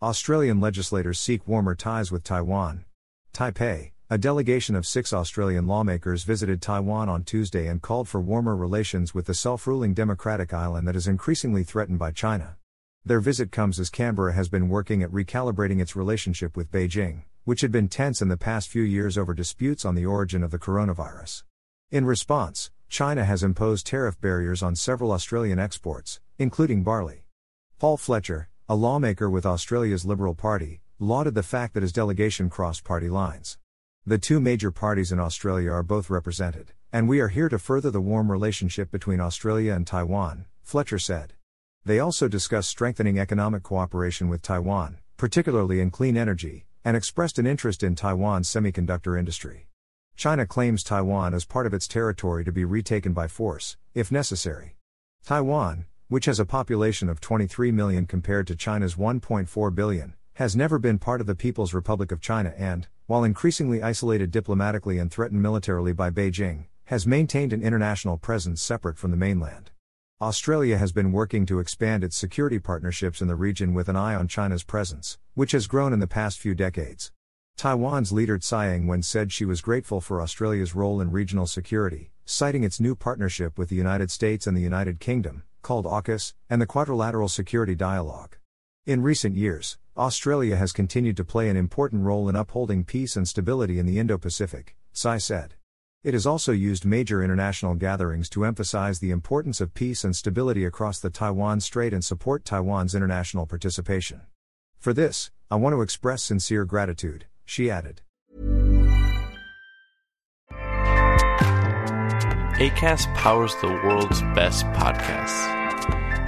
Australian legislators seek warmer ties with Taiwan. Taipei, a delegation of six Australian lawmakers visited Taiwan on Tuesday and called for warmer relations with the self-ruling democratic island that is increasingly threatened by China. Their visit comes as Canberra has been working at recalibrating its relationship with Beijing, which had been tense in the past few years over disputes on the origin of the coronavirus. In response, China has imposed tariff barriers on several Australian exports, including barley. Paul Fletcher, a lawmaker with Australia's Liberal Party, lauded the fact that his delegation crossed party lines. The two major parties in Australia are both represented, and we are here to further the warm relationship between Australia and Taiwan, Fletcher said. They also discussed strengthening economic cooperation with Taiwan, particularly in clean energy, and expressed an interest in Taiwan's semiconductor industry. China claims Taiwan as part of its territory to be retaken by force, if necessary. Taiwan, which has a population of 23 million compared to China's 1.4 billion, has never been part of the People's Republic of China and, while increasingly isolated diplomatically and threatened militarily by Beijing, has maintained an international presence separate from the mainland. Australia has been working to expand its security partnerships in the region with an eye on China's presence, which has grown in the past few decades. Taiwan's leader Tsai Ing-wen said she was grateful for Australia's role in regional security, citing its new partnership with the United States and the United Kingdom, called AUKUS, and the Quadrilateral Security Dialogue. In recent years, Australia has continued to play an important role in upholding peace and stability in the Indo Pacific, Tsai said. It has also used major international gatherings to emphasize the importance of peace and stability across the Taiwan Strait and support Taiwan's international participation. For this, I want to express sincere gratitude, she added. ACAST powers the world's best podcasts.